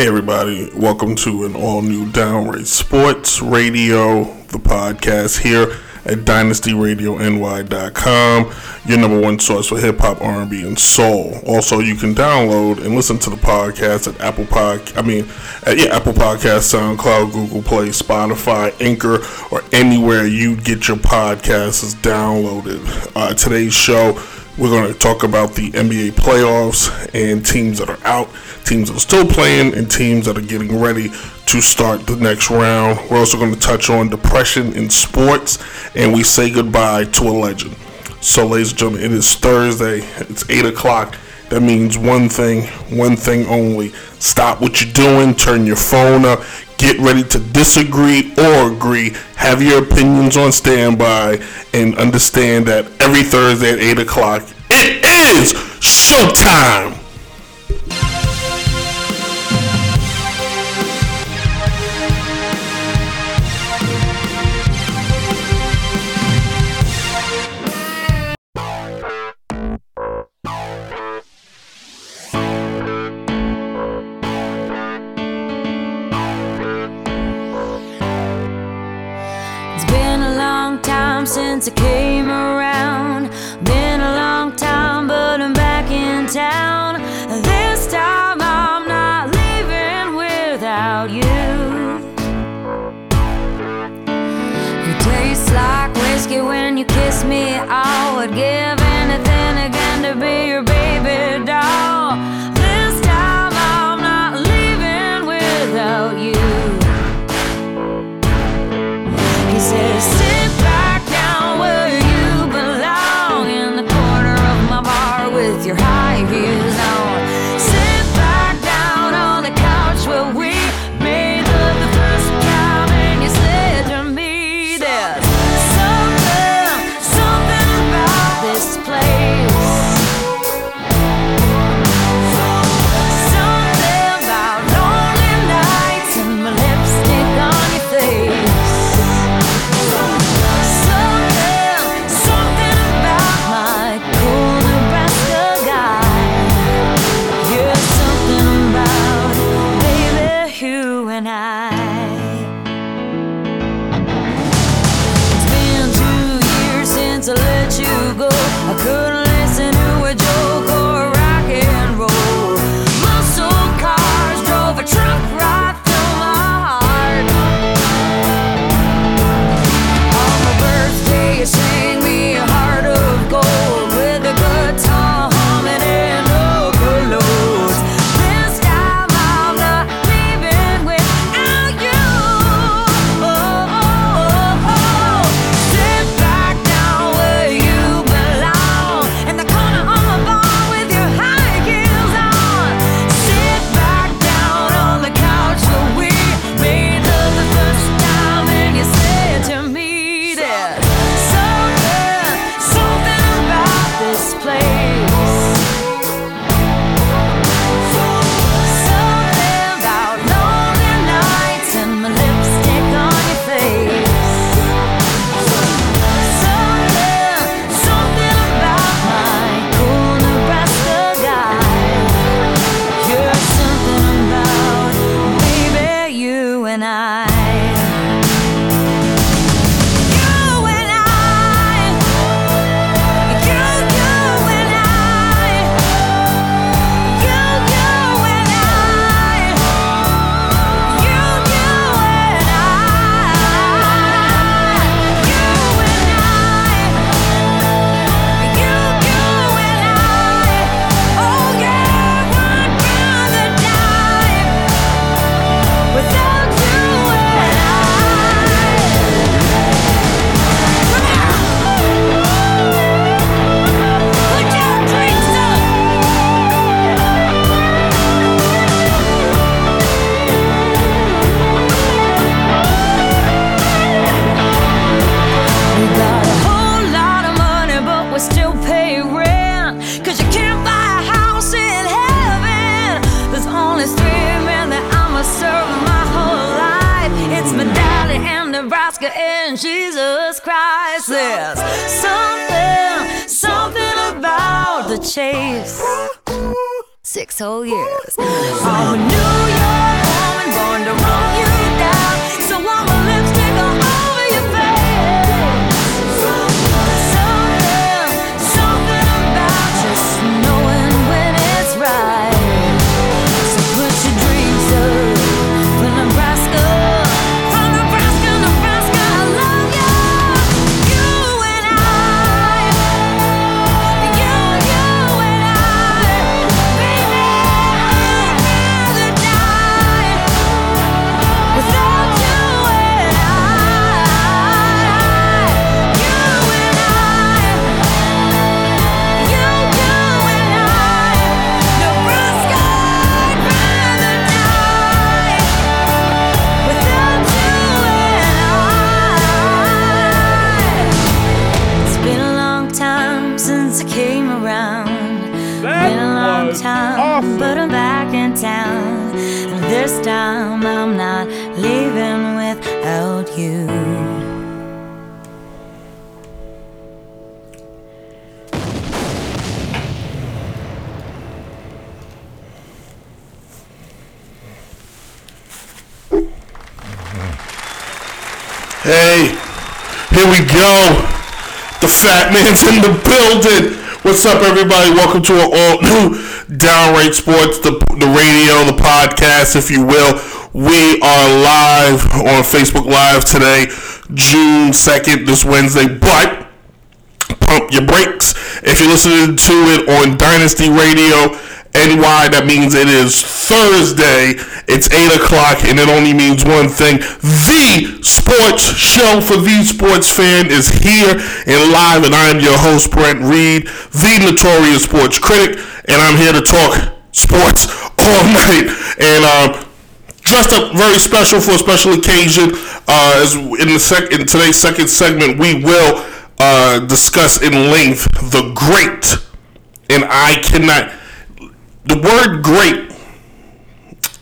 Hey, everybody, welcome to an all new Downright Sports Radio, the podcast here at DynastyRadioNY.com, your number one source for hip hop, R&B, and soul. Also, you can download and listen to the podcast at Apple Pod, I mean, at, yeah, Apple Podcast, SoundCloud, Google Play, Spotify, Anchor, or anywhere you get your podcasts downloaded. Uh, today's show we're going to talk about the NBA playoffs and teams that are out, teams that are still playing, and teams that are getting ready to start the next round. We're also going to touch on depression in sports, and we say goodbye to a legend. So, ladies and gentlemen, it is Thursday. It's 8 o'clock. That means one thing, one thing only. Stop what you're doing, turn your phone up, get ready to disagree or agree, have your opinions on standby, and understand that every Thursday at 8 o'clock, it is showtime! You kiss me. I would give go. The fat man's in the building. What's up, everybody? Welcome to an all new Downright Sports, the, the radio, the podcast, if you will. We are live on Facebook Live today, June 2nd, this Wednesday. But pump your brakes. If you're listening to it on Dynasty Radio NY, that means it is Thursday. It's 8 o'clock, and it only means one thing. The sports show for the sports fan is here and live, and I'm your host, Brent Reed, the notorious sports critic, and I'm here to talk sports all night. And, um, dressed up very special for a special occasion. Uh, as in the sec- in today's second segment, we will uh, discuss in length the great, and I cannot. The word "great,"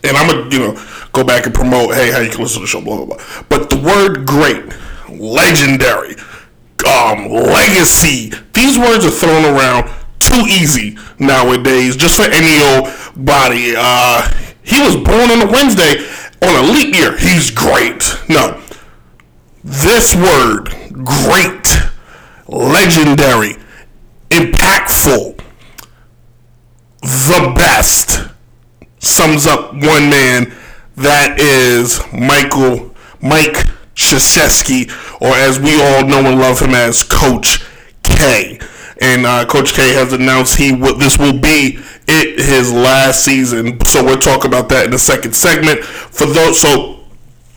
and I'm gonna you know go back and promote. Hey, how you can listen to the show, blah blah blah. But the word "great," legendary, um, legacy. These words are thrown around too easy nowadays, just for any old body. Uh, he was born on a Wednesday on a leap year. He's great. No, this word, great, legendary, impactful, the best, sums up one man. That is Michael Mike Krzyzewski, or as we all know and love him as Coach K. And uh, Coach K has announced he will, this will be it his last season. So we'll talk about that in the second segment. For those, so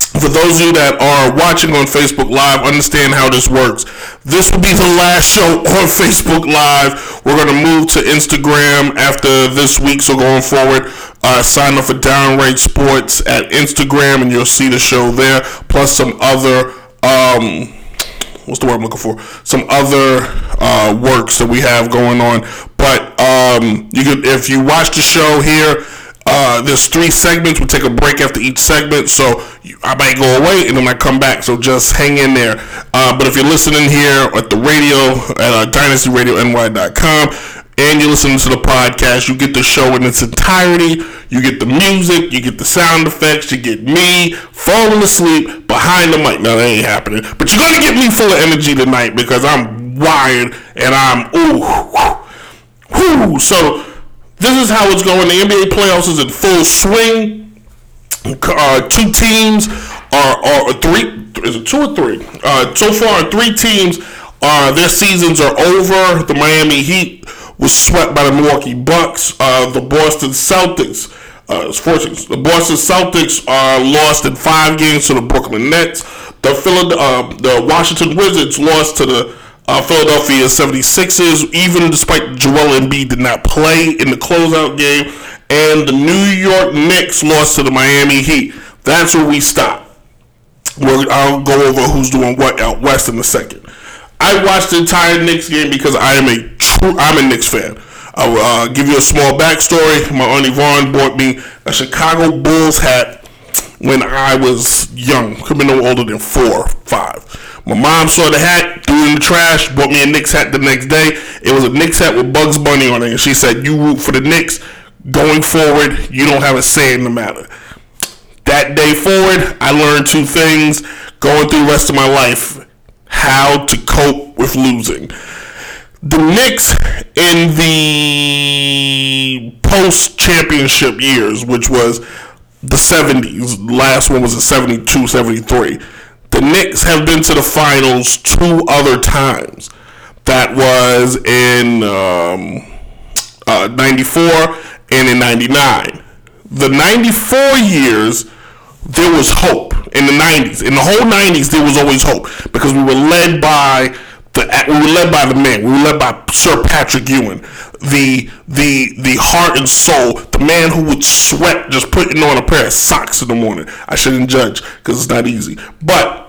for those of you that are watching on Facebook Live, understand how this works. This will be the last show on Facebook Live. We're going to move to Instagram after this week, so going forward, uh, sign up for Downright Sports at Instagram, and you'll see the show there, plus some other. Um, what's the word I'm looking for? Some other uh, works that we have going on. But um, you could, if you watch the show here, uh, there's three segments. We take a break after each segment, so I might go away and then I come back. So just hang in there. Uh, but if you're listening here at the radio at uh, DynastyRadioNY.com and you're listening to the podcast, you get the show in its entirety. You get the music, you get the sound effects, you get me falling asleep behind the mic. Now that ain't happening, but you're gonna get me full of energy tonight because I'm wired and I'm ooh, whoo. So this is how it's going. The NBA playoffs is in full swing. Uh, two teams are, are three. Is it two or three? Uh, so far, three teams. Uh, their seasons are over. The Miami Heat was swept by the Milwaukee Bucks. Uh, the Boston Celtics. Uh. The Boston Celtics are lost in five games to the Brooklyn Nets. The Philad- uh, the Washington Wizards lost to the uh, Philadelphia 76ers, even despite Joel Embiid did not play in the closeout game. And the New York Knicks lost to the Miami Heat. That's where we stop. I'll go over who's doing what out west in a second. I watched the entire Knicks game because I am a true, I'm a Knicks fan. I will uh, give you a small backstory. My auntie Yvonne bought me a Chicago Bulls hat when I was young, could be no older than four, five. My mom saw the hat, threw it in the trash, bought me a Knicks hat the next day. It was a Knicks hat with Bugs Bunny on it, and she said, "You root for the Knicks, Going forward, you don't have a say in the matter. That day forward, I learned two things going through the rest of my life how to cope with losing. The Knicks in the post championship years, which was the 70s, last one was in 72 73. Knicks have been to the finals two other times. That was in um, uh, 94 and in 99. The 94 years, there was hope. In the 90s, in the whole 90s, there was always hope because we were led by the we were led by the man. We were led by Sir Patrick Ewing, the the the heart and soul, the man who would sweat just putting on a pair of socks in the morning. I shouldn't judge because it's not easy. But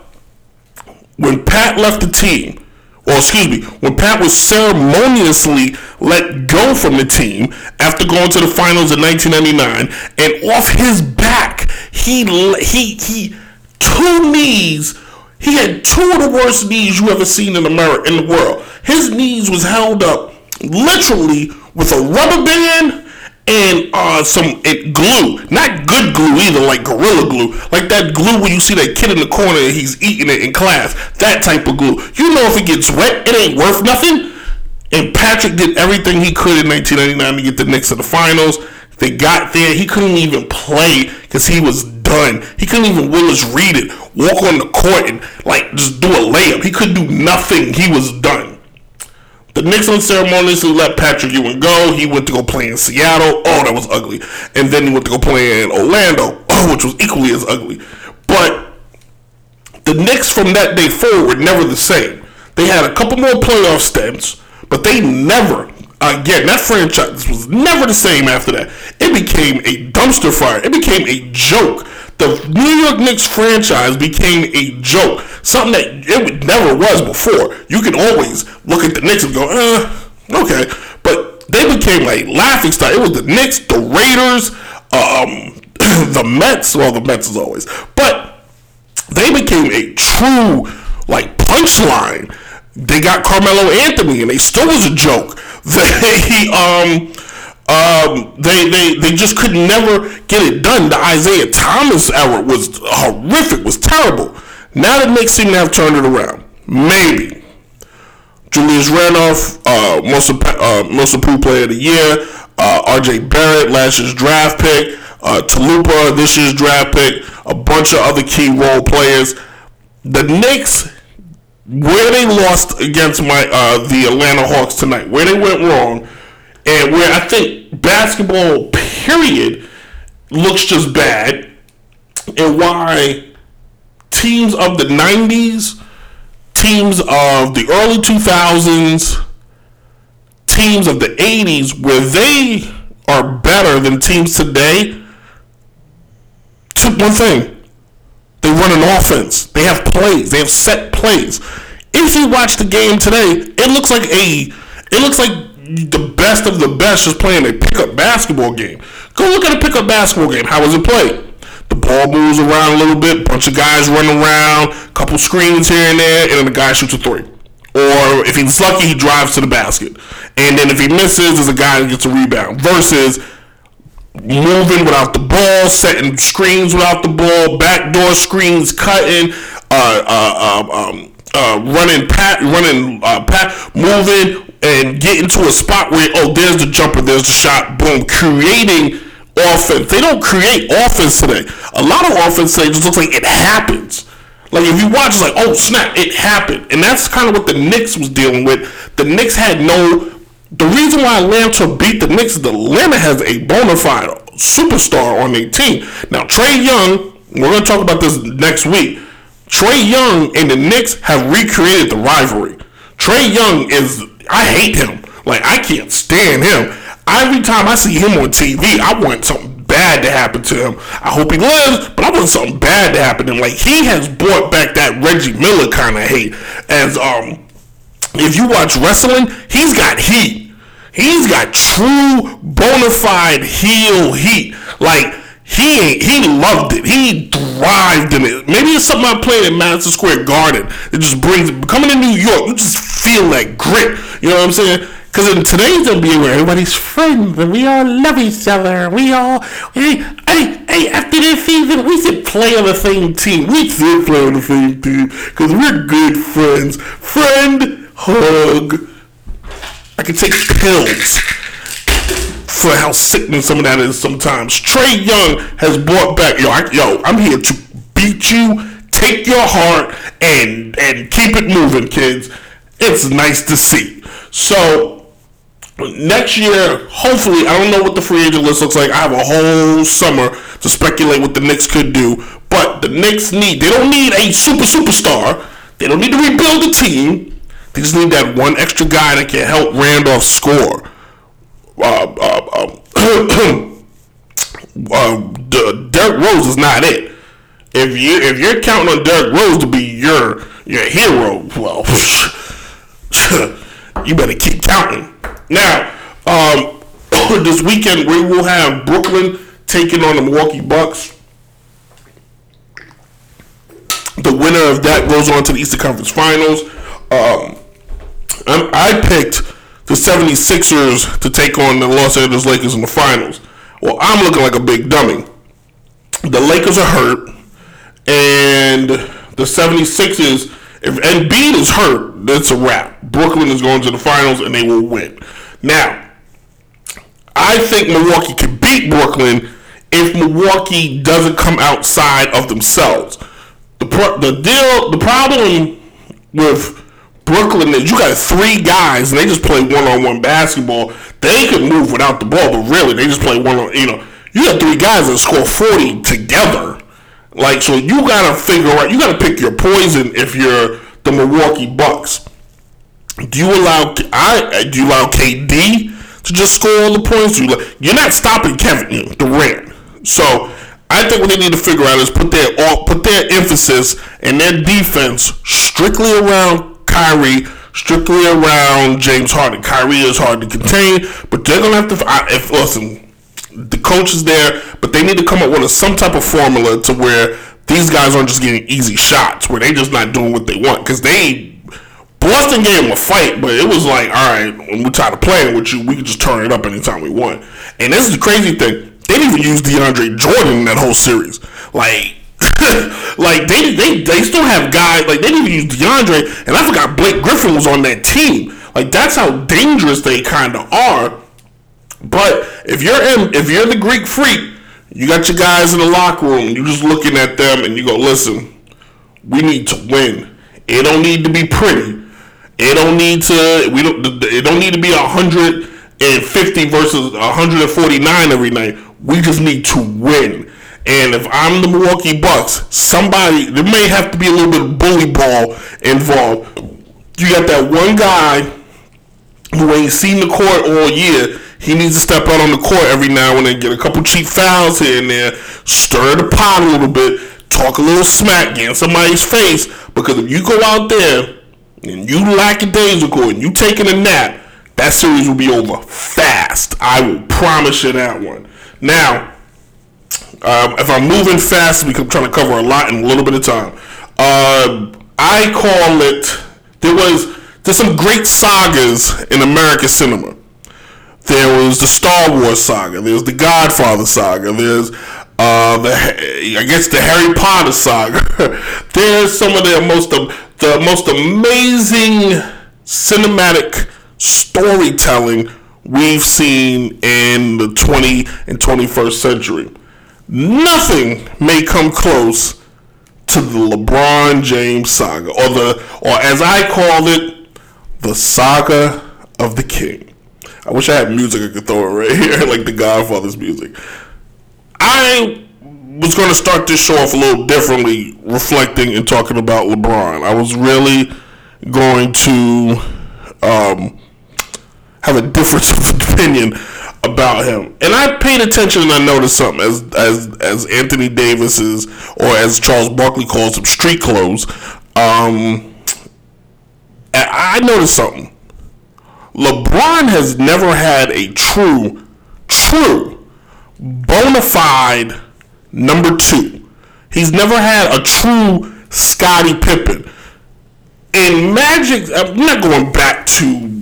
when Pat left the team, or excuse me, when Pat was ceremoniously let go from the team after going to the finals in 1999, and off his back, he he he two knees. He had two of the worst knees you ever seen in America in the world. His knees was held up literally with a rubber band and uh, some it glue, not good glue either, like gorilla glue, like that glue when you see that kid in the corner and he's eating it in class. That type of glue. You know, if it gets wet, it ain't worth nothing. And Patrick did everything he could in 1999 to get the Knicks to the finals. They got there. He couldn't even play because he was done. He couldn't even Willis Reed it, walk on the court and like just do a layup. He couldn't do nothing. He was done. The Knicks unceremoniously let Patrick Ewing go. He went to go play in Seattle. Oh, that was ugly. And then he went to go play in Orlando, oh, which was equally as ugly. But the Knicks from that day forward never the same. They had a couple more playoff stints, but they never, again, that franchise was never the same after that. It became a dumpster fire. It became a joke. The New York Knicks franchise became a joke. Something that it never was before. You can always look at the Knicks and go, uh, okay. But they became a laughing stock. It was the Knicks, the Raiders, um, the Mets. Well, the Mets is always. But they became a true like punchline. They got Carmelo Anthony, and they still was a joke. They um um they they they just could never get it done. The Isiah Thomas era was horrific, was terrible. Now the Knicks seem to have turned it around. Maybe. Julius Randolph, uh, most uh, most improved player of the year. Uh, R.J. Barrett, last year's draft pick. Uh, Talupa, this year's draft pick. A bunch of other key role players. The Knicks, where they lost against my uh, the Atlanta Hawks tonight, where they went wrong, and where I think basketball period looks just bad, and why teams of the 90s, teams of the early 2000s, teams of the 80s, where they are better than teams today, took one thing. They run an offense. They have plays. They have set plays. If you watch the game today, it looks like a it looks like the best of the best just playing a pickup basketball game. Go look at a pickup basketball game. How was it played? The ball moves around a little bit, bunch of guys run around, couple screens here and there, and then the guy shoots a three. Or if he's lucky, he drives to the basket. And then if he misses, there's a guy that gets a rebound. Versus moving without the ball, setting screens without the ball, backdoor screens, cutting, uh, uh, uh, um, uh, running pat, running uh, pat, moving, and getting to a spot where oh, there's the jumper, there's the shot, boom, creating offense. They don't create offense today. A lot of offense today just looks like it happens. Like if you watch, it's like, oh snap, it happened, and that's kind of what the Knicks was dealing with. The Knicks had no. The reason why Atlanta beat the Knicks is the Atlanta has a bona fide superstar on their team. Now Trae Young, we're gonna talk about this next week. Trae Young and the Knicks have recreated the rivalry. Trae Young is, I hate him. Like I can't stand him. Every time I see him on TV, I want something bad to happen to him. I hope he lives, but I want something bad to happen to him. Like he has brought back that Reggie Miller kind of hate. As um, if you watch wrestling, he's got heat. He's got true bona fide heel heat. Like he he loved it. He thrived in it. Maybe it's something I played at Madison Square Garden. It just brings coming to New York. You just feel that grit. You know what I'm saying? Because in today's NBA, where everybody's friends and we all love each other, we all, hey, hey, hey, after this season, we should play on the same team. We should play on the same team because we're good friends. Friend, hug. I can take pills for how sickening some of that is sometimes. Trae Young has brought back, yo, I, yo, I'm here to beat you, take your heart, and and keep it moving, kids. It's nice to see. So next year, hopefully, I don't know what the free agent list looks like. I have a whole summer to speculate what the Knicks could do. But the Knicks need, they don't need a super superstar. They don't need to rebuild the team. They just need that one extra guy that can help Randolph score. Uh, uh, uh, Derrick Rose is not it. If you if you're counting on Derrick Rose to be your your hero, well, you better keep counting. Now, um, this weekend we will have Brooklyn taking on the Milwaukee Bucks. The winner of that goes on to the Eastern Conference Finals. Um, I picked the 76ers to take on the Los Angeles Lakers in the finals. Well, I'm looking like a big dummy. The Lakers are hurt, and the 76ers, if Embiid is hurt, that's a wrap. Brooklyn is going to the finals, and they will win. Now, I think Milwaukee can beat Brooklyn if Milwaukee doesn't come outside of themselves. The pro- the deal, the problem with Brooklyn you got three guys and they just play one on one basketball. They can move without the ball, but really they just play one on. You know, you got three guys that score forty together. Like so, you gotta figure out. You gotta pick your poison if you're the Milwaukee Bucks. Do you allow I uh, do you allow KD to just score all the points? You you're not stopping Kevin Durant. So I think what they need to figure out is put their put their emphasis and their defense strictly around Kyrie, strictly around James Harden. Kyrie is hard to contain, but they're gonna have to. If listen, the coach is there, but they need to come up with a, some type of formula to where these guys aren't just getting easy shots, where they just not doing what they want because they. Boston gave them a fight, but it was like, all right, when we tired of playing with you, we can just turn it up anytime we want. And this is the crazy thing: they didn't even use DeAndre Jordan in that whole series. Like, like they, they they still have guys like they didn't even use DeAndre, and I forgot Blake Griffin was on that team. Like that's how dangerous they kind of are. But if you're in, if you're the Greek freak, you got your guys in the locker room. You're just looking at them and you go, listen, we need to win. It don't need to be pretty. It don't need to. We don't. It don't need to be hundred and fifty versus hundred and forty nine every night. We just need to win. And if I'm the Milwaukee Bucks, somebody there may have to be a little bit of bully ball involved. You got that one guy who ain't seen the court all year. He needs to step out on the court every now and then, get a couple cheap fouls here and there, stir the pot a little bit, talk a little smack, in somebody's face. Because if you go out there and you lackadaisical and you taking a nap, that series will be over fast. I will promise you that one. Now, um, if I'm moving fast, we I'm trying to cover a lot in a little bit of time. Uh, I call it. There was there's some great sagas in American cinema. There was the Star Wars saga. There's the Godfather saga. There's uh, the I guess the Harry Potter saga. there's some of the most the most amazing cinematic storytelling we've seen in the 20 and 21st century. Nothing may come close to the LeBron James saga, or the, or as I call it, the saga of the king. I wish I had music I could throw it right here, like the Godfather's music. I was going to start this show off a little differently, reflecting and talking about LeBron. I was really going to um, have a difference of opinion about him. And I paid attention and I noticed something as as as Anthony Davis's or as Charles Barkley calls them street clothes. Um, I I noticed something. LeBron has never had a true, true, bona fide number two. He's never had a true Scottie Pippen. And Magic, I'm not going back to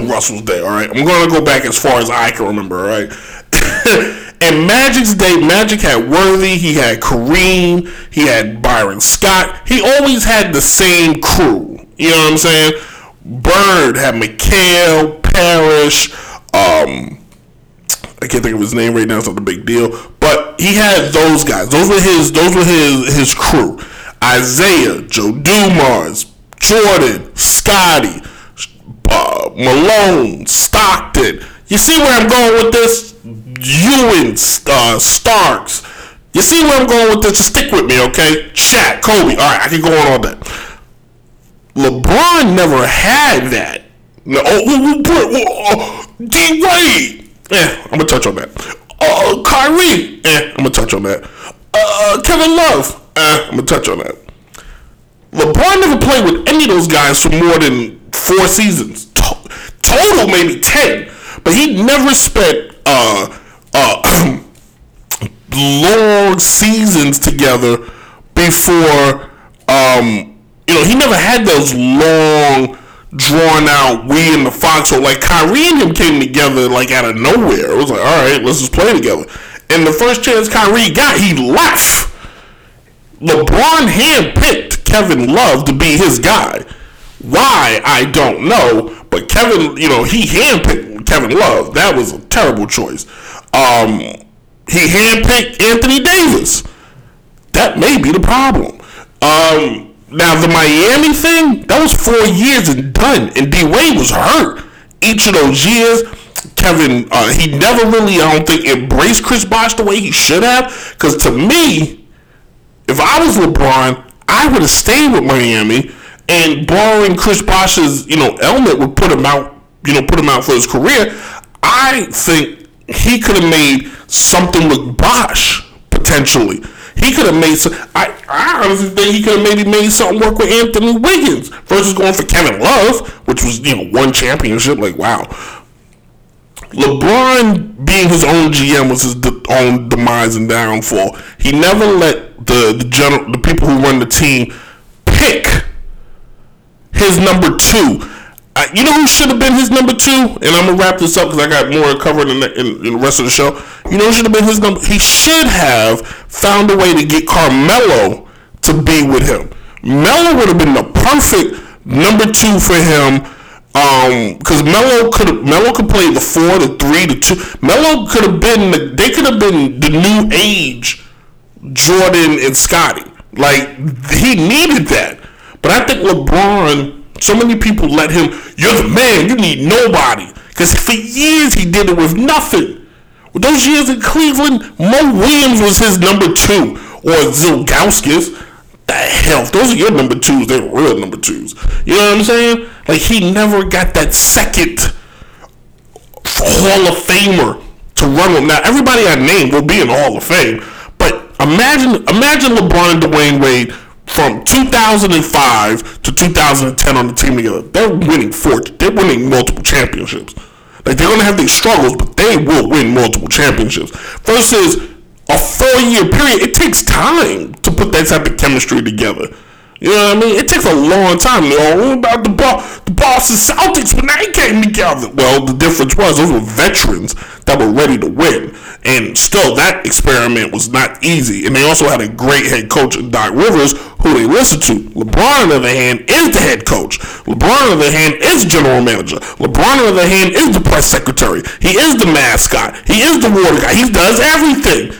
Bill Russell's day. All right, I'm going to go back as far as I can remember. All right. and Magic's day, Magic had Worthy, he had Kareem, he had Byron Scott. He always had the same crew. You know what I'm saying? Bird had McHale, Parish, um, I can't think of his name right now. It's not a big deal, but he had those guys. Those were his. Those were his his crew. Isiah, Joe Dumars, Jordan, Scottie, uh, Malone, Stockton. You see where I'm going with this? Ewing, uh, Starks. You see where I'm going with this? Just stick with me, okay? Shaq, Kobe. All right, I can go on all that. LeBron never had that. No, oh, oh, oh, oh, D Wade. Eh, I'm gonna touch on that. Uh, Kyrie. Eh, I'm gonna touch on that. Uh, Kevin Love. Eh, I'm gonna touch on that. LeBron never played with any of those guys for more than four seasons. To- total, maybe ten. But he never spent uh, uh, long seasons together before um, you know, he never had those long, drawn out we in the foxhole. Like Kyrie and him came together like out of nowhere. It was like, all right, let's just play together. And the first chance Kyrie got, he left. LeBron handpicked Kevin Love to be his guy. Why I don't know, but Kevin, you know, he handpicked Kevin Love. That was a terrible choice. Um, he handpicked Anthony Davis. That may be the problem. Um, now the Miami thing, that was four years and done, and D Wade was hurt each of those years. Kevin, uh, he never really, I don't think, embraced Chris Bosh the way he should have. Because to me, if I was LeBron, I would have stayed with Miami, and borrowing Chris Bosh's, you know, element would put him out, you know, put him out for his career. I think he could have made something with Bosh potentially. He could have made. Some, I, I honestly think he could have maybe made something work with Anthony Wiggins versus going for Kevin Love, which was you know one championship. Like wow, LeBron being his own GM was his de- own demise and downfall. He never let the the general the people who run the team pick his number two. Uh, you know who should have been his number two? And I'm gonna wrap this up because I got more covered in the, in, in the rest of the show. You know who should have been his number? He should have found a way to get Carmelo to be with him. Melo would have been the perfect number two for him. Um, because Melo could Melo could play the four, the three, the two. Melo could have been the, they could have been the new age Jordan and Scottie. Like he needed that. But I think LeBron, so many people let him, you're the man, you need nobody. Because for years he did it with nothing. Those years in Cleveland, Mo Williams was his number two. Or Zilgauskas. The hell, those are your number twos, they're real number twos. You know what I'm saying? Like he never got that second Hall of Famer to run with. Now everybody I named will be in the Hall of Fame, but imagine imagine LeBron and Dwyane Wade from 2005 to 2010 on the team together. They're winning four. They're winning multiple championships. Like they're gonna have these struggles, but they will win multiple championships. Versus a four-year period, it takes time to put that type of chemistry together. You know what I mean? It takes a long time. You know, about the Bo- the Boston Celtics when they came together? Well, the difference was those were veterans that were ready to win, and still that experiment was not easy. And they also had a great head coach Doc Rivers, who they listened to. LeBron, on the other hand, is the head coach. LeBron, on the other hand, is general manager. LeBron, on the other hand, is the press secretary. He is the mascot. He is the water guy. He does everything.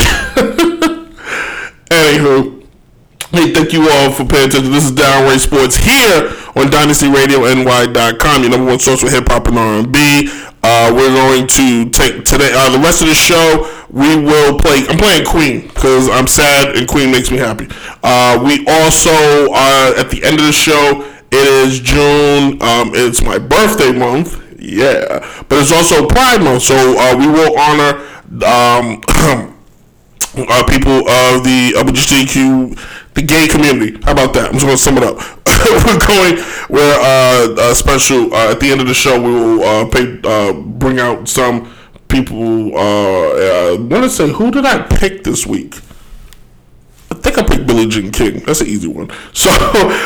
Anywho. Hey, thank you all for paying attention. This is Downright Sports here on DynastyRadioNY.com, your number one source for hip hop and R&B. Uh, we're going to take today. Uh, the rest of the show, we will play. I'm playing Queen because I'm sad and Queen makes me happy. Uh, we also at the end of the show. It is June. Um, it's my birthday month. Yeah, but it's also Pride Month, so uh, we will honor. Um, uh, people of the LGBTQ, the gay community. How about that? I'm just going to sum it up. We're going, we're uh, a special, uh, at the end of the show, we will uh, pay, uh, bring out some people. Uh, uh, want to say, who did I pick this week? I think I picked Billie Jean King. That's an easy one. So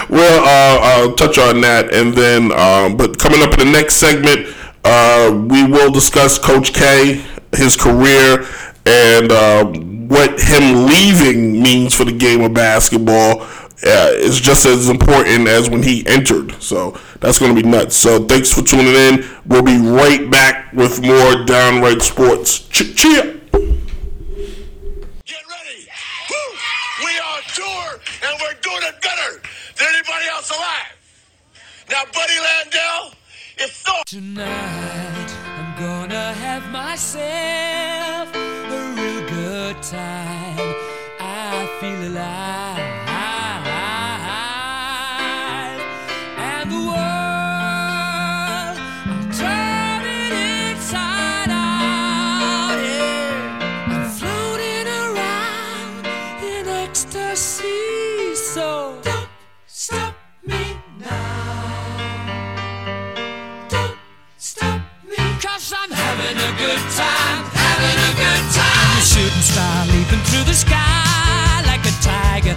we'll uh, uh, touch on that, and then, um, but coming up in the next segment, uh, we will discuss Coach K, his career, and uh, what him leaving means for the game of basketball. Uh, is just as important as when he entered. So that's going to be nuts. So thanks for tuning in. We'll be right back with more Downright Sports. Ch- cheer! Get ready. Woo! We are on tour, and we're doing it better than anybody else alive. Now, Buddy Landel, it's so. Tonight, I'm gonna have myself a real good time. Shooting star leaping through the sky like a tiger,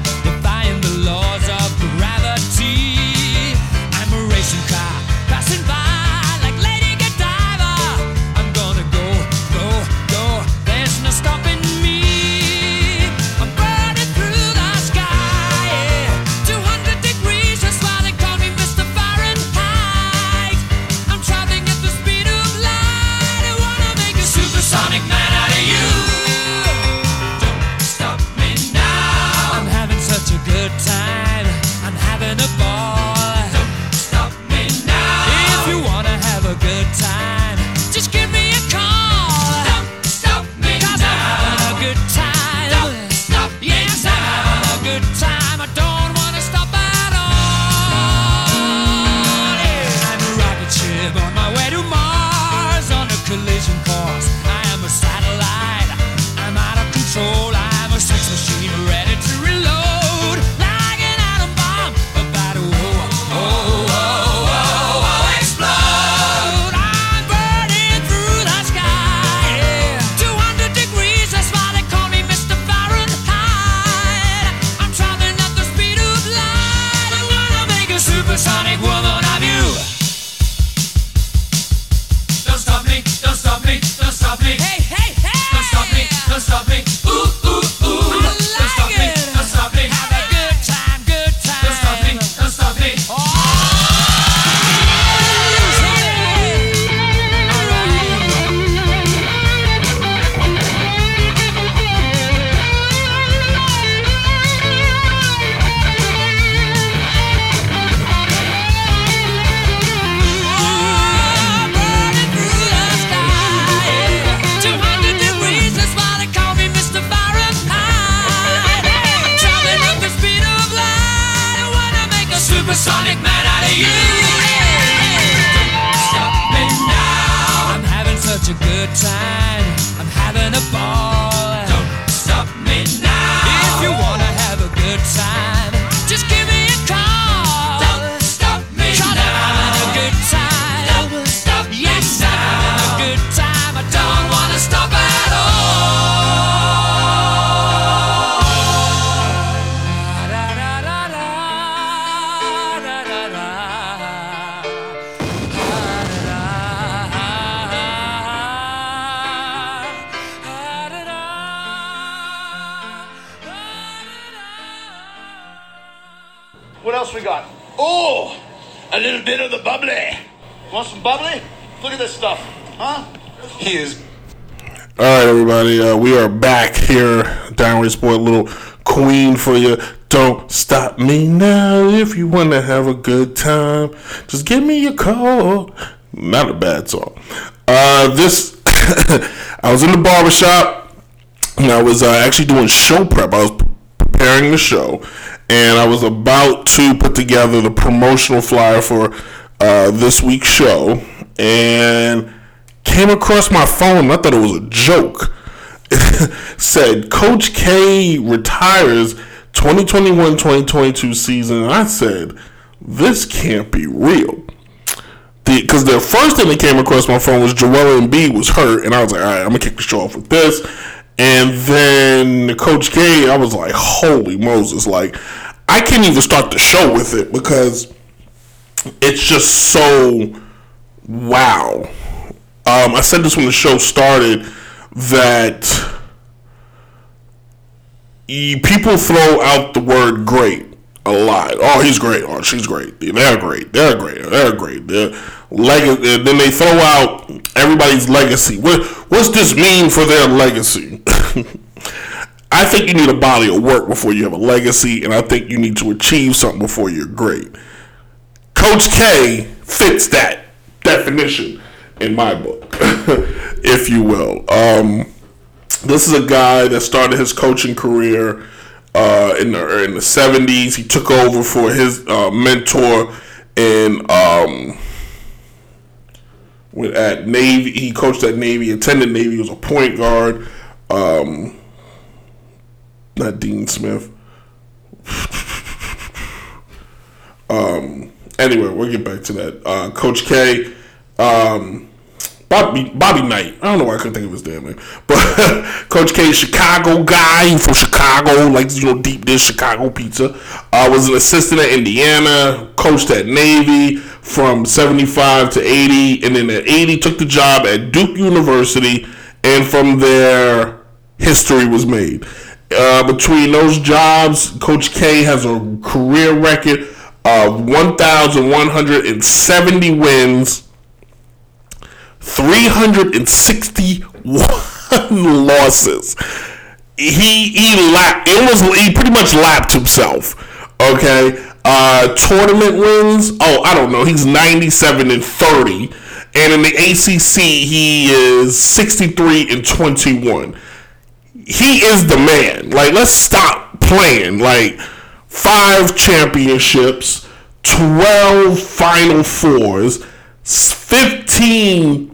else we got? Oh, a little bit of the bubbly. Want some bubbly? Look at this stuff, huh? He is All right, everybody. Uh, we are back here. Downright Sport, little queen for you. Don't stop me now if you want to have a good time. Just give me a call. Not a bad song. Uh, this, I was in the barbershop and I was uh, actually doing show prep. I was preparing the show and I was about to put together the promotional flyer for uh, this week's show and came across my phone. I thought it was a joke. said Coach K retires 2021-2022 season. And I said, this can't be real. Because the, first thing that came across my phone was Joel Embiid was hurt, and I was like, all right, I'm gonna kick the show off with this. And then Coach K, I was like, holy Moses! Like, I can't even start the show with it because it's just so wow. Um, I said this when the show started that people throw out the word great a lot. Oh, he's great. Oh, she's great. They're great. They're great. They're great. They're leg- and then they throw out everybody's legacy. What What's this mean for their legacy? I think you need a body of work before you have a legacy, and I think you need to achieve something before you're great. Coach K fits that definition in my book, if you will. Um, this is a guy that started his coaching career uh, in the in the seventies. He took over for his uh, mentor in um, with at Navy. He coached at Navy, attended Navy. Was a point guard. Um, not Dean Smith. um. Anyway, we'll get back to that. Uh, Coach K. Um, Bobby Bobby Knight. I don't know why I couldn't think of his damn name. But Coach K, Chicago guy from Chicago, like you know deep dish Chicago pizza. Uh, was an assistant at Indiana, coached at Navy from seventy five to eighty, and then at eighty took the job at Duke University, and from there history was made. Uh, between those jobs, Coach K has a career record of 1,170 wins, 361 losses. He he lapped. It was he pretty much lapped himself. Okay. Uh, tournament wins. Oh, I don't know. He's 97 and 30, and in the ACC he is 63 and 21 he is the man. Like, let's stop playing. Like, five championships, 12 Final Fours, 15,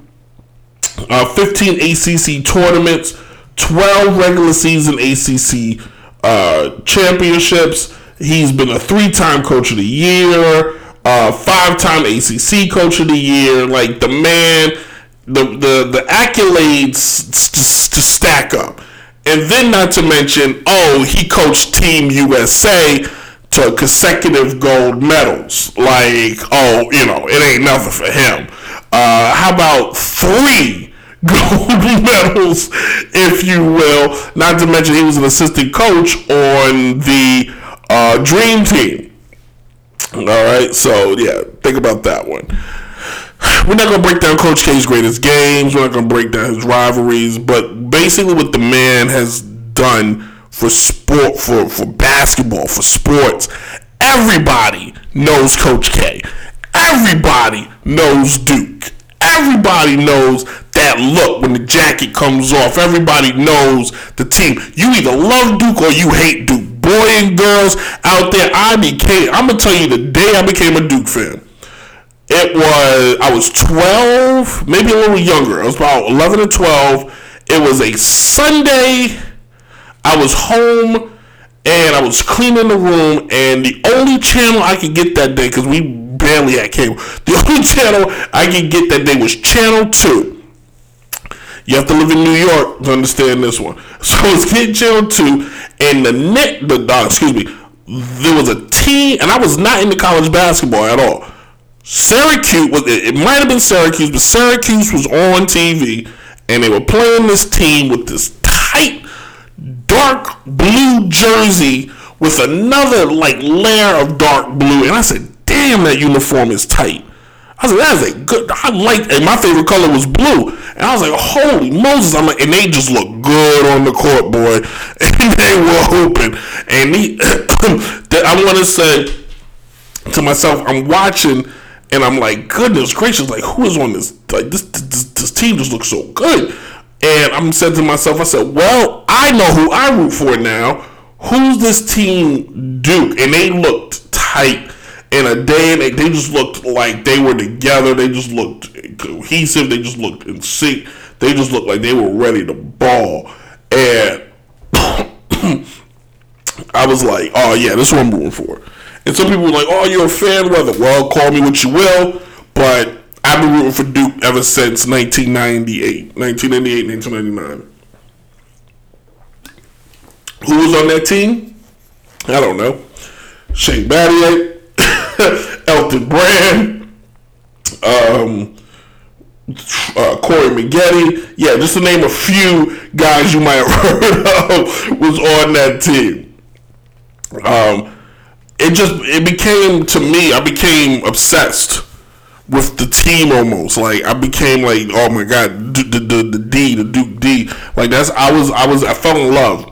uh, 15 ACC tournaments, 12 regular season ACC uh, championships. He's been a three time coach of the year, uh, five time ACC coach of the year. Like, the man, the, the, the accolades to, stack up. And then, not to mention, oh, he coached Team USA to consecutive gold medals. Like, oh, you know, it ain't nothing for him. Uh, how about three gold medals, if you will? Not to mention, he was an assistant coach on the uh, Dream Team. All right, so yeah, think about that one. We're not gonna break down Coach K's greatest games. We're not gonna break down his rivalries, but basically, what the man has done for sport, for for basketball, for sports, everybody knows Coach K. Everybody knows Duke. Everybody knows that look when the jacket comes off. Everybody knows the team. You either love Duke or you hate Duke. Boy and girls out there, I became. I'm gonna tell you the day I became a Duke fan. It was I was 12, maybe a little younger. I was about 11 or 12. It was a Sunday. I was home and I was cleaning the room, and the only channel I could get that day because we barely had cable. The only channel I could get that day was Channel Two. You have to live in New York to understand this one. So I was getting Channel Two, and the net, the dog, excuse me, there was a team, and I was not into college basketball at all. Syracuse was it, it might have been Syracuse, but Syracuse was on TV and they were playing this team with this tight dark blue jersey with another like layer of dark blue. And I said, damn that uniform is tight. I said, that is a good I like and my favorite color was blue. And I was like, holy Moses, I'm like, and they just look good on the court, boy. And they were hoping. And he I wanna say to myself, I'm watching and I'm like, goodness gracious, like who is on this? Like this, this, this team just looks so good. And I'm saying to myself, I said, well, I know who I root for now. Who's this team Duke? And they looked tight in a day, and they, just looked like they were together. They just looked cohesive. They just looked in sync. They just looked like they were ready to ball. And I was like, oh yeah, this is what I'm rooting for. And some people were like, oh, you're a fan, whether well, call me what you will, but I've been rooting for Duke ever since 1998, 1998, 1999. Who was on that team? I don't know. Shane Battier, Elton Brand, um, uh, Corey Maggette. Yeah, just to name a few guys you might have heard of was on that team. Um, it just it became to me. I became obsessed with the team almost. Like I became like, oh my god, the the, the, the D, the Duke D. Like that's I was I was I fell in love.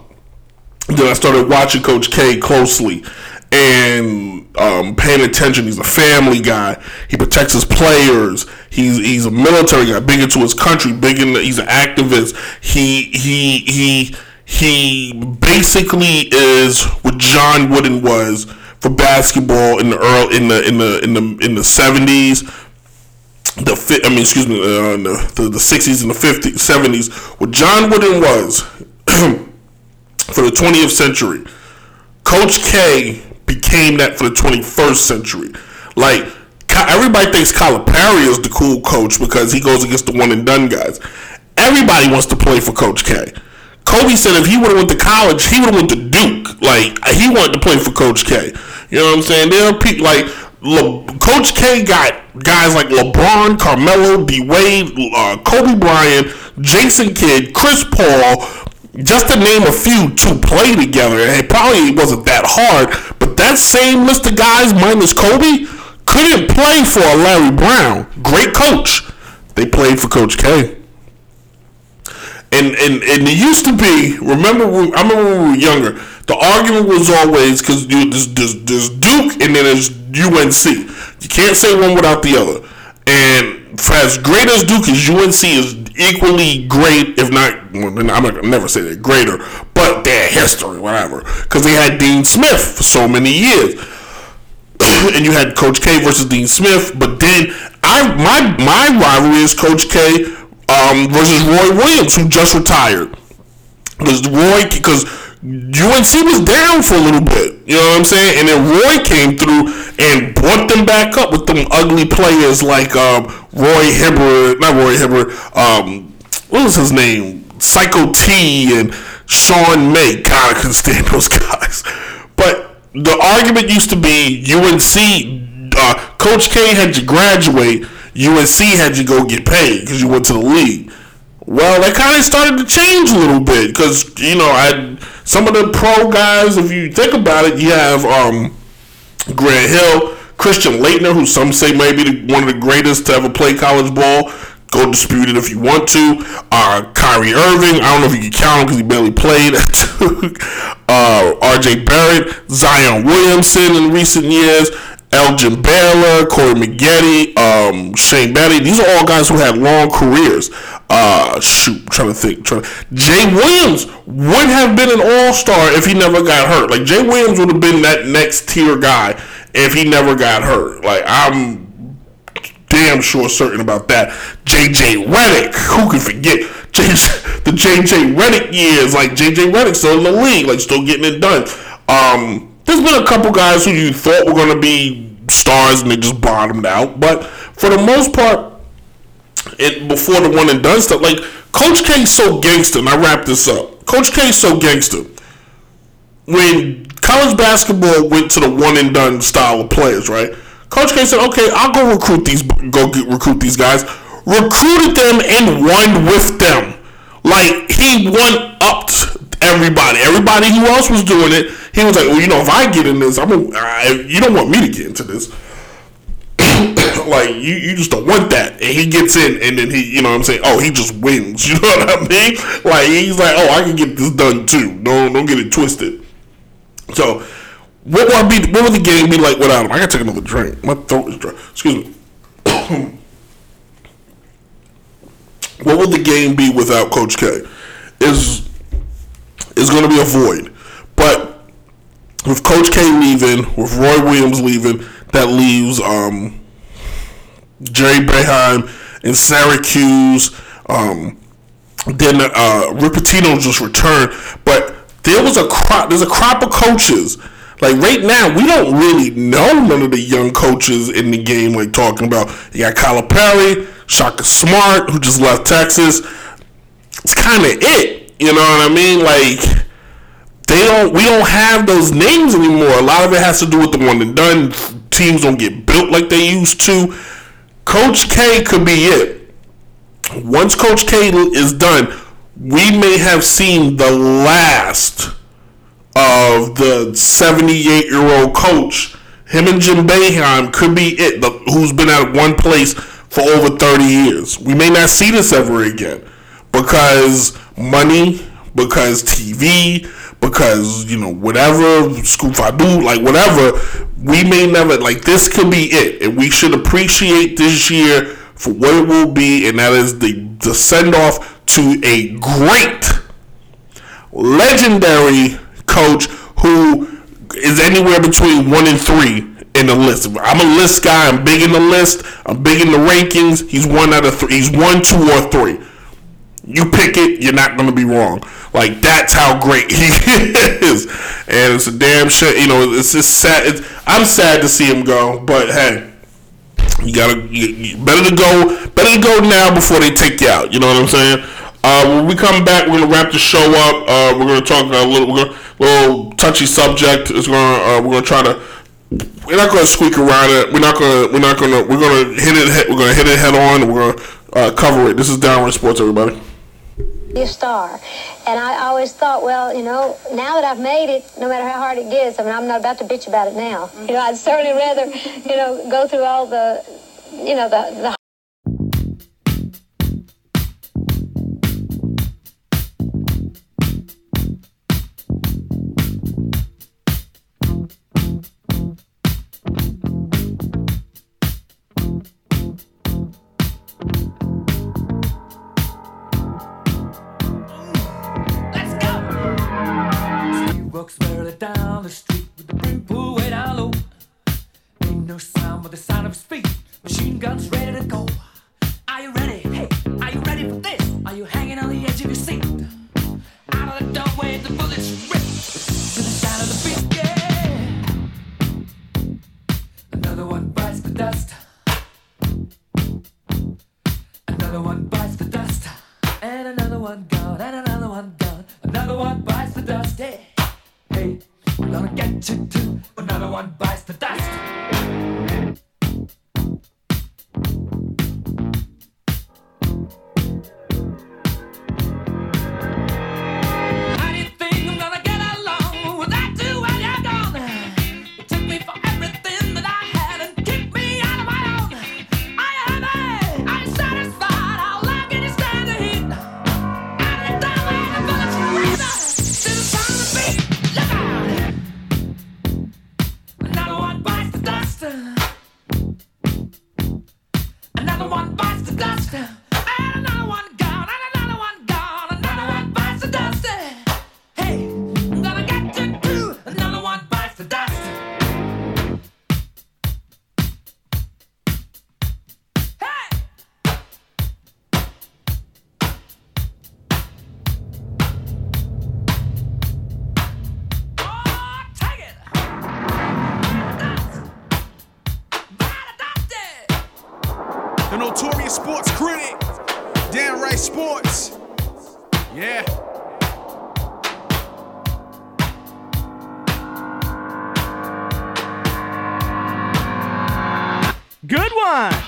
Then I started watching Coach K closely and um, paying attention. He's a family guy. He protects his players. He's he's a military guy, big into his country, big in. The, he's an activist. He he he he basically is what John Wooden was for basketball in the early in the in the in the in the seventies. The I mean, excuse me, uh, the, the the sixties and the fifties, seventies. What John Wooden was for the twentieth century. Coach K became that for the 21st century. Like everybody thinks Calipari is the cool coach because he goes against the one and done guys. Everybody wants to play for Coach K. Kobe said if he would have went to college, he would have went to Duke. Like he wanted to play for Coach K. You know what I'm saying? There are people like Le- Coach K got guys like LeBron, Carmelo, D Wade, uh, Kobe Bryant, Jason Kidd, Chris Paul, just to name a few to play together. It probably wasn't that hard, but that same list of guys minus Kobe couldn't play for a Larry Brown. Great coach. They played for Coach K. And, and and it used to be. Remember, I remember when we were younger. The argument was always because there's, there's, there's Duke and then there's UNC. You can't say one without the other. And for as great as Duke is, UNC is equally great, if not, I'm not gonna never say they're greater, but their history, whatever. Because they had Dean Smith for so many years and you had Coach K versus Dean Smith. But then I my my rivalry is Coach K um, versus Roy Williams, who just retired. Because Roy, because UNC was down for a little bit, you know what I'm saying, and then Roy came through and brought them back up with them ugly players like um, Roy Hibbert, not Roy Hibbert, um, what was his name, Psycho T and Sean May. God, I couldn't stand those guys. But the argument used to be UNC, uh, Coach K had you graduate, UNC had you go get paid because you went to the league. Well, that kind of started to change a little bit because you know I some of the pro guys. If you think about it, you have um, Grant Hill, Christian Laettner, who some say may be the, one of the greatest to ever play college ball. Go dispute it if you want to. Uh, Kyrie Irving, I don't know if you can count him because he barely played. uh, R.J. Barrett, Zion Williamson in recent years, Elgin Baylor, Corey Maggette, um, Shane Battier. These are all guys who had long careers. Uh, shoot, I'm trying to think. Trying to, Jay Williams would have been an all star if he never got hurt. Like Jay Williams would have been that next tier guy if he never got hurt. Like I'm damn sure certain about that. JJ Redick, who can forget JJ, the JJ Redick years? Like JJ Redick still in the league, like still getting it done. Um, there's been a couple guys who you thought were going to be stars and they just bottomed out, but for the most part, it before the one and done stuff. Like Coach K's so gangster, and I wrap this up. Coach K's so gangster. When college basketball went to the one and done style of players, right? Coach K said, "Okay, I'll go recruit these, go get, recruit these guys." Recruited them and won with them. Like he won up everybody. Everybody who else was doing it, he was like, "Well, you know, if I get in this, I'm. A, I, you don't want me to get into this." like you, you just don't want that. And he gets in, and then he, you know, what I'm saying, oh, he just wins. You know what I mean? Like he's like, oh, I can get this done too. Don't don't get it twisted. So, what would be? What would the game be like without him? I gotta take another drink. My throat is dry. Excuse me. what would the game be without Coach K? Is is going to be a void. But with Coach K leaving, with Roy Williams leaving, that leaves um, Jerry Boeheim in Syracuse. Um, then uh, Rick just returned, but there was a crop. There's a crop of coaches. Like right now, we don't really know none of the young coaches in the game. Like talking about, you got Calipari, Shaka Smart, who just left Texas. It's kind of it. You know what I mean? Like they don't. We don't have those names anymore. A lot of it has to do with the one and done. Teams don't get built like they used to. Coach K could be it. Once Coach K is done, we may have seen the last of the 78 year old coach. Him and Jim Boeheim could be it, the, who's been at one place for over 30 years. We may not see this ever again because money, because TV, because, you know, whatever, Scoop I do, like whatever, we may never, like this could be it. And we should appreciate this year for what it will be, and that is the, the send off to a great legendary coach who is anywhere between one and three in the list. I'm a list guy. I'm big in the list. I'm big in the rankings. He's one out of three. He's one, two, or three. You pick it, you're not going to be wrong. Like that's how great he is, and it's a damn shit. You know, it's just sad. It's, I'm sad to see him go, but hey. You gotta you, you- better to go better to go now before they take you out. You know what I'm saying? Uh, when we come back, we're gonna wrap the show up. Uh, we're gonna talk about a little gonna, little touchy subject. It's gonna uh, we're gonna try to we're not gonna squeak around it. We're not gonna we're not gonna we're gonna hit it we're gonna hit it head on. We're gonna uh, cover it. This is Downright Sports, everybody. Be a star. And I always thought, well, you know, now that I've made it, no matter how hard it gets, I mean, I'm not about to bitch about it now. You know, I'd certainly rather, you know, go through all the, you know, the, the the sound of his feet. Sports critic, Downright Sports. Yeah. Good one.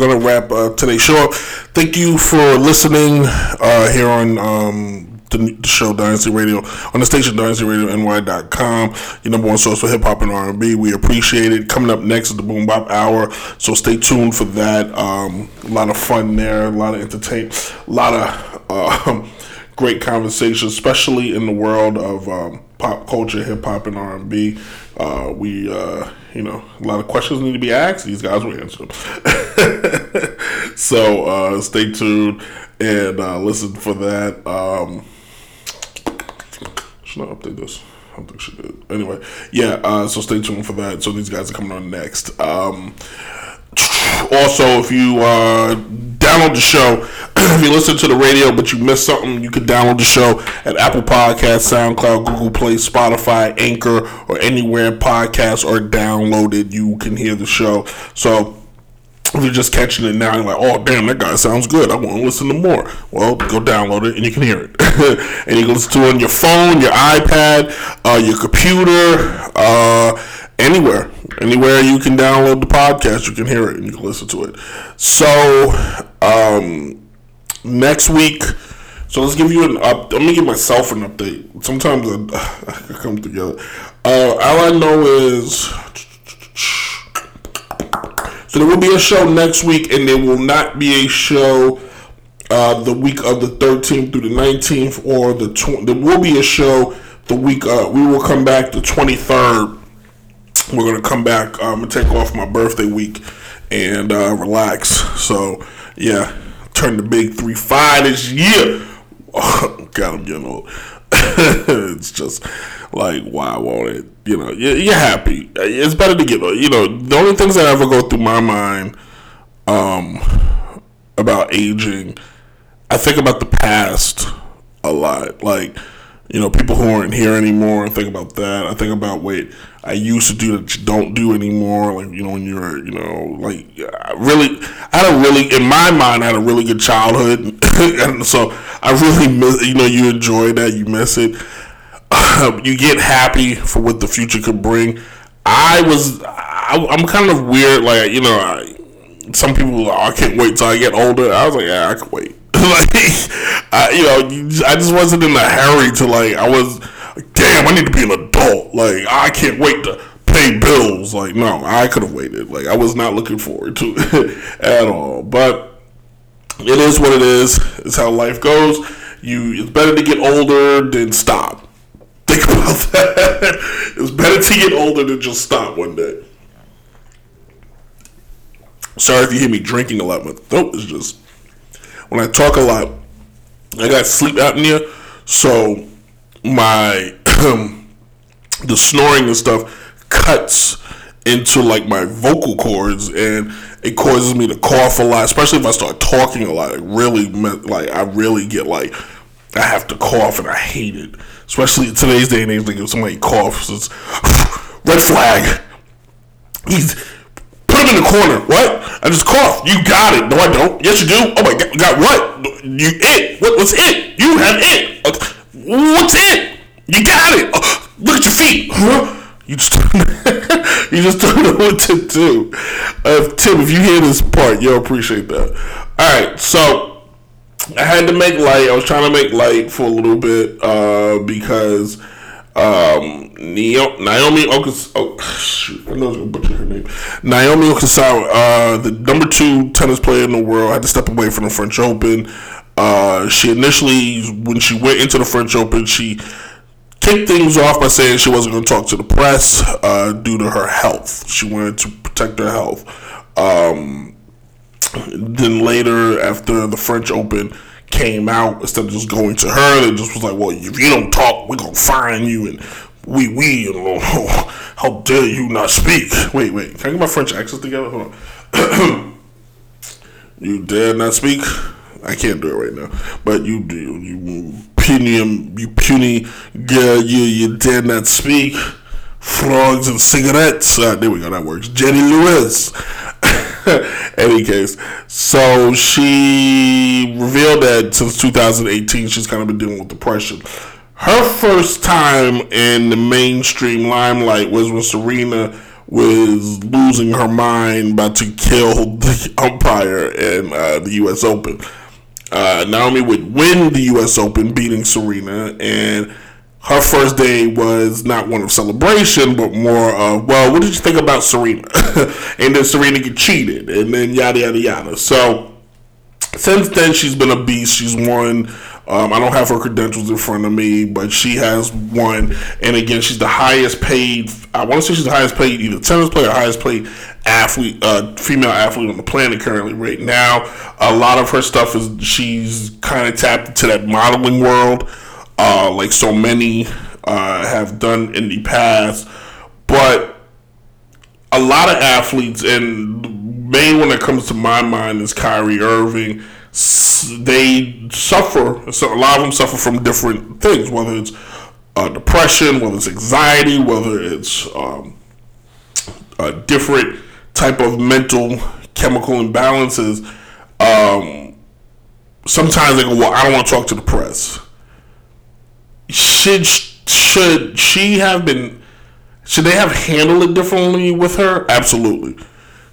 We're gonna wrap uh, today's show up. Thank you for listening uh, here on um, the, the show Dynasty Radio on the station Dynasty Radio DynastyRadioNY.com, your number one source for hip hop and R and B. We appreciate it. Coming up next is the Boom Bop Hour, so stay tuned for that. Um, a lot of fun there, a lot of entertainment, a lot of. Uh, great conversation, especially in the world of um, pop culture, hip hop, and R and B. Uh, we, uh, you know, a lot of questions need to be asked. These guys will answer them. so uh, stay tuned and uh, listen for that. Um, should I update this? I don't think she did. Anyway, yeah. Uh, so stay tuned for that. So these guys are coming on next. Um, also, if you uh, download the show, if you listen to the radio but you missed something, you can download the show at Apple Podcasts, SoundCloud, Google Play, Spotify, Anchor, or anywhere podcasts are downloaded. You can hear the show. So if you're just catching it now, you're like, oh, damn, that guy sounds good. I want to listen to more. Well, go download it and you can hear it. and you can listen to it on your phone, your iPad, uh, your computer, uh, anywhere. Anywhere you can download the podcast, you can hear it and you can listen to it. So, um, next week, so let's give you an up. Let me give myself an update. Sometimes I, I come together. Uh, all I know is so there will be a show next week, and there will not be a show uh, the week of the 13th through the 19th, or the tw- there will be a show the week. Uh, we will come back the 23rd. We're gonna come back. I'm gonna take off my birthday week and uh, relax. So yeah, turn the big three five this year. God, I'm getting old. it's just like why won't it? You know, you're, you're happy. It's better to get. You know, the only things that ever go through my mind um, about aging, I think about the past a lot. Like, you know, people who aren't here anymore. I think about that. I think about wait, I used to do that you don't do anymore. Like, you know, when you're, you know, like, I really, I had a really, in my mind, I had a really good childhood, and so I really miss. You know, you enjoy that, you miss it. you get happy for what the future could bring. I was, I, I'm kind of weird. Like, you know, I, some people, oh, I can't wait till I get older. I was like, yeah, I can wait. like, I, you know, I just wasn't in a hurry to like. I was, damn, I need to be an adult. Like, I can't wait to pay bills. Like, no, I could have waited. Like, I was not looking forward to it at all. But it is what it is. It's how life goes. You, it's better to get older than stop. Think about that. it's better to get older than just stop one day. Sorry if you hear me drinking a lot, but nope, it's just when I talk a lot, I got sleep apnea, so my the snoring and stuff cuts into like my vocal cords, and it causes me to cough a lot, especially if I start talking a lot. It really, like I really get like I have to cough, and I hate it. Especially in today's day and age, like if somebody coughs, it's red flag. He's in the corner. What? I just coughed. You got it. No, I don't. Yes, you do. Oh my god. Got what? You it? What? What's it? You have it. What's it? You got it. Oh, look at your feet. Huh? You just you just don't know what to do. Uh, Tim, if you hear this part, you'll appreciate that. All right, so I had to make light. I was trying to make light for a little bit uh, because um, Naomi Okus, oh, shoot, I know I was gonna butcher her name. Naomi uh, the number two tennis player in the world, had to step away from the French Open. Uh, she initially, when she went into the French Open, she kicked things off by saying she wasn't going to talk to the press uh, due to her health. She wanted to protect her health. Um, then later, after the French Open came out, instead of just going to her, they just was like, "Well, if you don't talk, we're gonna fine you." And we we, you know, how dare you not speak? Wait, wait, can I get my French accent together? Hold on. you dare not speak? I can't do it right now, but you do. You puny, you puny girl. You you dare not speak. Frogs and cigarettes. Uh, there we go. That works. Jenny Lewis. Any case, so she revealed that since 2018, she's kind of been dealing with depression. Her first time in the mainstream limelight was when Serena was losing her mind, about to kill the umpire in uh, the U.S. Open. Uh, Naomi would win the U.S. Open, beating Serena, and her first day was not one of celebration, but more of, well, what did you think about Serena? and then Serena get cheated, and then yada yada yada. So since then, she's been a beast. She's won. Um, I don't have her credentials in front of me, but she has won. And again, she's the highest paid. I want to say she's the highest paid either tennis player, or highest paid athlete, uh, female athlete on the planet currently. Right now, a lot of her stuff is she's kind of tapped into that modeling world, uh, like so many uh, have done in the past. But a lot of athletes, and main one that comes to my mind is Kyrie Irving. They suffer. So a lot of them suffer from different things, whether it's uh, depression, whether it's anxiety, whether it's um, a different type of mental chemical imbalances. Um, sometimes they go, "Well, I don't want to talk to the press." Should should she have been? Should they have handled it differently with her? Absolutely.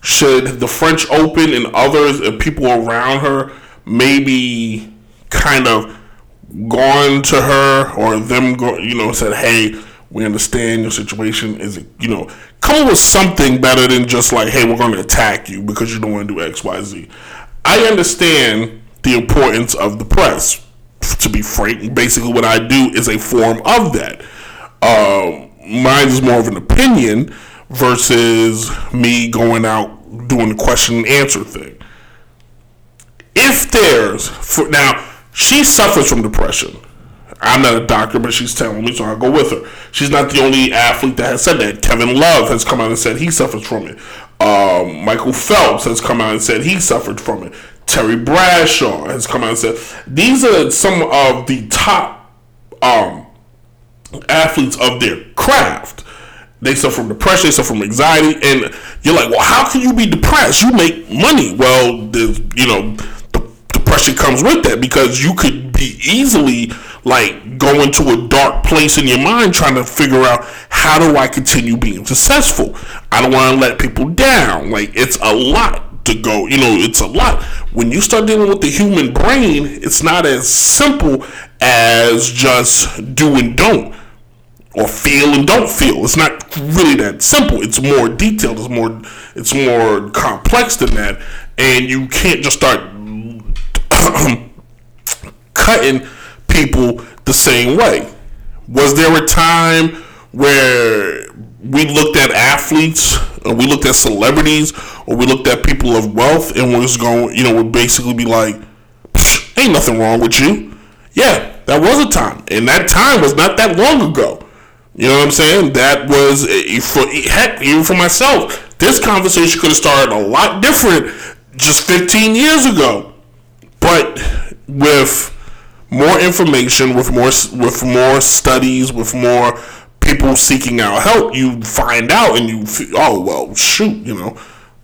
Should the French Open and others and people around her maybe kind of gone to her or them go, you know, said, "Hey, we understand your situation. Is it, you know, come up with something better than just like, hey, we're going to attack you because you don't want to do X, Y, Z." I understand the importance of the press. To be frank, basically what I do is a form of that. Um, mine is more of an opinion versus me going out doing the question and answer thing. If there's for now, she suffers from depression. I'm not a doctor, but she's telling me, so I'll go with her. She's not the only athlete that has said that. Kevin Love has come out and said he suffers from it. Um, Michael Phelps has come out and said he suffered from it. Terry Bradshaw has come out and said these are some of the top um, athletes of their craft. They suffer from depression, they suffer from anxiety, and you're like, well, how can you be depressed? You make money. Well, you know, the depression comes with that because you could be easily like go into a dark place in your mind trying to figure out how do I continue being successful. I don't want to let people down. Like it's a lot to go. You know, it's a lot. When you start dealing with the human brain, it's not as simple as just do and don't or feel and don't feel. It's not really that simple. It's more detailed. It's more it's more complex than that. And you can't just start cutting people the same way. Was there a time where we looked at athletes or we looked at celebrities or we looked at people of wealth and was going, you know, would basically be like, ain't nothing wrong with you. Yeah, that was a time. And that time was not that long ago. You know what I'm saying? That was eh, for heck, even for myself. This conversation could have started a lot different just 15 years ago. But with more information, with more with more studies, with more people seeking out help, you find out and you feel, oh well, shoot, you know,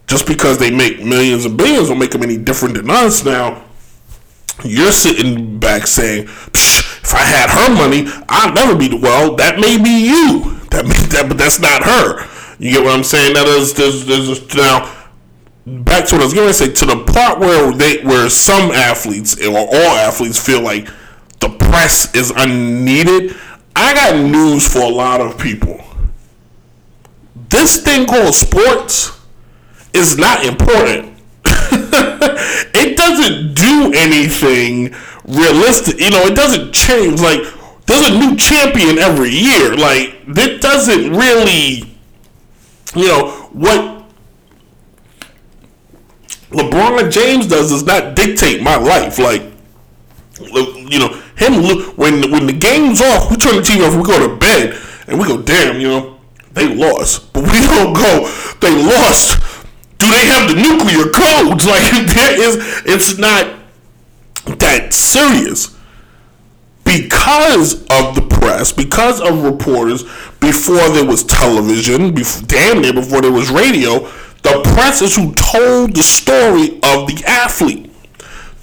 just because they make millions and billions don't make them any different than us. Now, you're sitting back saying, if I had her money, I'd never be the well. That may be you. That may, that, but that's not her. You get what I'm saying? That is, there's, there's now back to what I was going to say. To the part where they, where some athletes or all athletes feel like the press is unneeded. I got news for a lot of people. This thing called sports is not important it doesn't do anything realistic. You know, it doesn't change. Like, there's a new champion every year. Like, it doesn't really, you know, what LeBron James does does not dictate my life. Like, you know, him when when the game's off, we turn the TV off, we go to bed, and we go, damn, you know, they lost. But we don't go, they lost. Do they have the nuclear codes? Like, there is, it's not that serious because of the press, because of reporters, before there was television, before, damn near before there was radio, the press is who told the story of the athlete.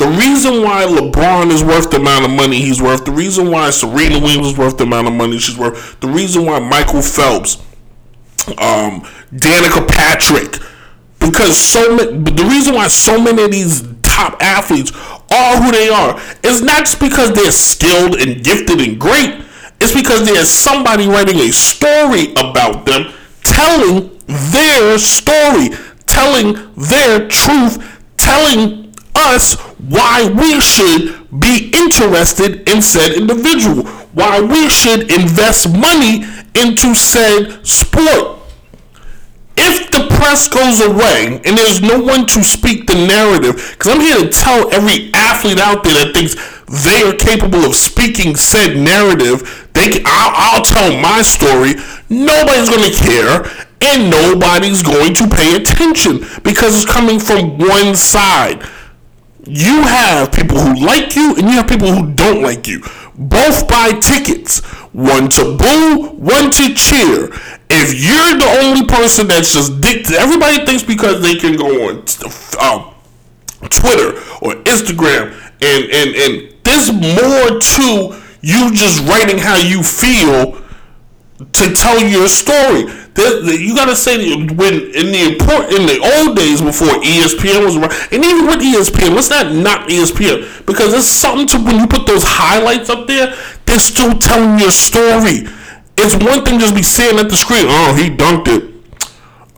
The reason why LeBron is worth the amount of money he's worth, the reason why Serena Williams is worth the amount of money she's worth, the reason why Michael Phelps um, Danica Patrick, because so many. The reason why so many of these top athletes are who they are is not just because they're skilled and gifted and great. It's because there's somebody writing a story about them, telling their story, telling their truth, telling us why we should be interested in said individual, why we should invest money into said sport. If the press goes away and there's no one to speak the narrative, because I'm here to tell every athlete out there that thinks they are capable of speaking said narrative, they I'll, I'll tell my story. Nobody's going to care, and nobody's going to pay attention because it's coming from one side you have people who like you and you have people who don't like you. Both buy tickets. One to boo, one to cheer. If you're the only person that's just dick, everybody thinks because they can go on um, Twitter or Instagram and and and there's more to you just writing how you feel to tell your story. You gotta say when in the import in the old days before ESPN was around, and even with ESPN, let's not knock E ESPN because it's something to when you put those highlights up there. They're still telling your story. It's one thing just be staring at the screen. Oh, he dunked it.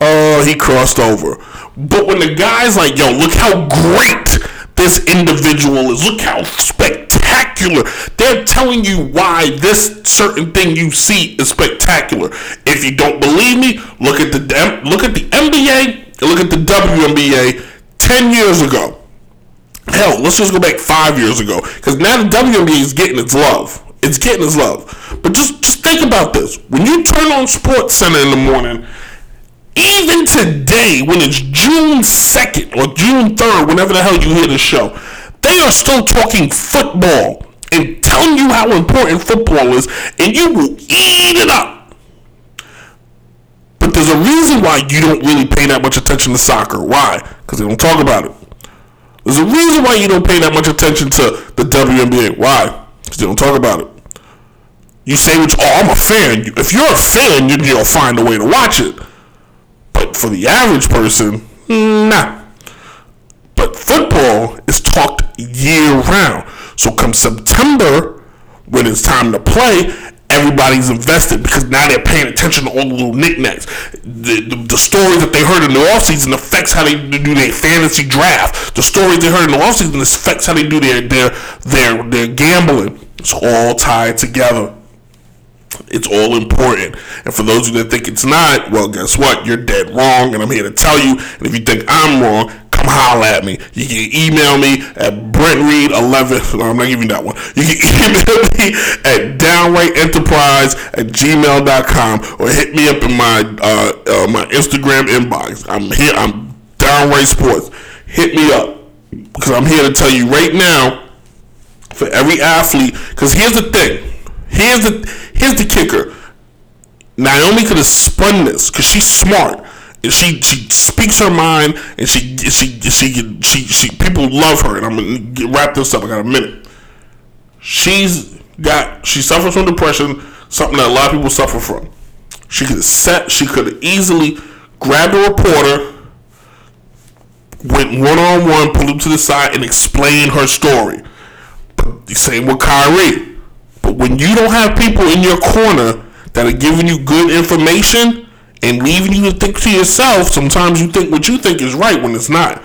Uh, he crossed over. But when the guy's like, yo, look how great this individual is. Look how spectacular. They're telling you why this certain thing you see is spectacular. If you don't believe me, look at the look at the NBA look at the WNBA 10 years ago. Hell, let's just go back five years ago, because now the WNBA is getting its love. It's getting its love. But just just think about this: when you turn on Sports Center in the morning, even today, when it's June 2nd or June 3rd, whenever the hell you hear the show, they are still talking football and telling you how important football is, and you will eat it up. But there's a reason why you don't really pay that much attention to soccer. Why? Because they don't talk about it. There's a reason why you don't pay that much attention to the WNBA. Why? Because they don't talk about it. You say, which, oh, I'm a fan. If you're a fan, you, you'll find a way to watch it. But for the average person, nah. But football is talked year round. So come September, when it's time to play, everybody's invested because now they're paying attention to all the little knickknacks. The, the, the stories that they heard in the offseason affects how they do their fantasy draft. The stories they heard in the offseason affects how they do their their their, their gambling. It's all tied together. It's all important. And for those of you that think it's not, well, guess what? You're dead wrong, and I'm here to tell you. And if you think I'm wrong, come holler at me. You can email me at BrentReed11. No, I'm not giving that one. You can email me at downrightenterprise at gmail.com or hit me up in my uh, uh, my Instagram inbox. I'm here. I'm downright sports. Hit me up because I'm here to tell you right now for every athlete. Because here's the thing. Here's the here's the kicker. Naomi could have spun this because she's smart she she speaks her mind and she she she she, she people love her and I'm gonna wrap this up. I got a minute. She's got she suffers from depression, something that a lot of people suffer from. She could set. She could easily grabbed a reporter, went one on one, pulled him to the side, and explained her story. But the same with Kyrie. But when you don't have people in your corner that are giving you good information and leaving you to think to yourself, sometimes you think what you think is right when it's not.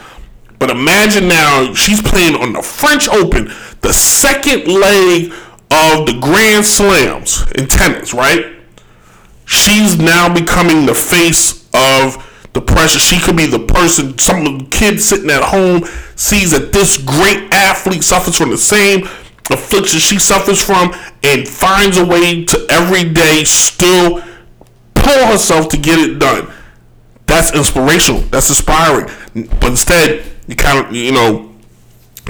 But imagine now she's playing on the French Open, the second leg of the Grand Slams in tennis, right? She's now becoming the face of the pressure. She could be the person, some kid sitting at home sees that this great athlete suffers from the same affliction she suffers from and finds a way to every day still pull herself to get it done. That's inspirational. That's inspiring. But instead, you kind of, you know,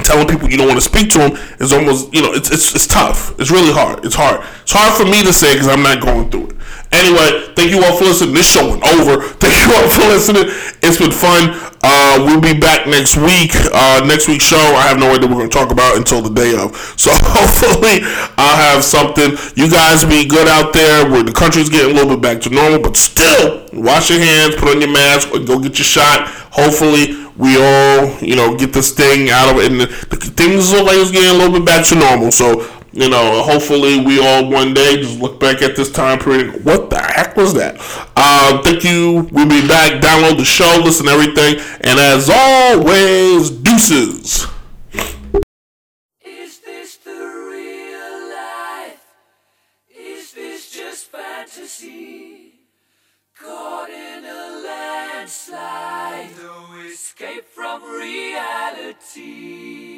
telling people you don't want to speak to them is almost, you know, it's, it's, it's tough. It's really hard. It's hard. It's hard for me to say because I'm not going through it. Anyway, thank you all for listening. This show went over. Thank you all for listening. It's been fun. Uh, we'll be back next week. Uh, next week's show, I have no idea what we're going to talk about until the day of. So hopefully, I'll have something. You guys be good out there. Where the country's getting a little bit back to normal, but still, wash your hands, put on your mask, or go get your shot. Hopefully, we all, you know, get this thing out of it. And the, the things look like it's getting a little bit back to normal. So you know, hopefully we all one day just look back at this time period. What the heck was that? Uh, thank you. We'll be back. Download the show, listen to everything, and as always, deuces. Is this the real life? Is this just fantasy? Caught in a landslide, no escape from reality.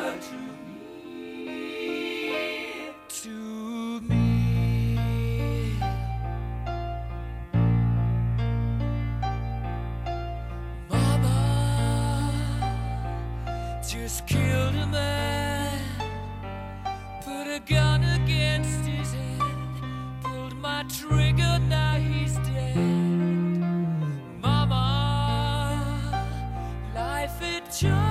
just killed a man, put a gun against his head, pulled my trigger, now he's dead. Mama, life had just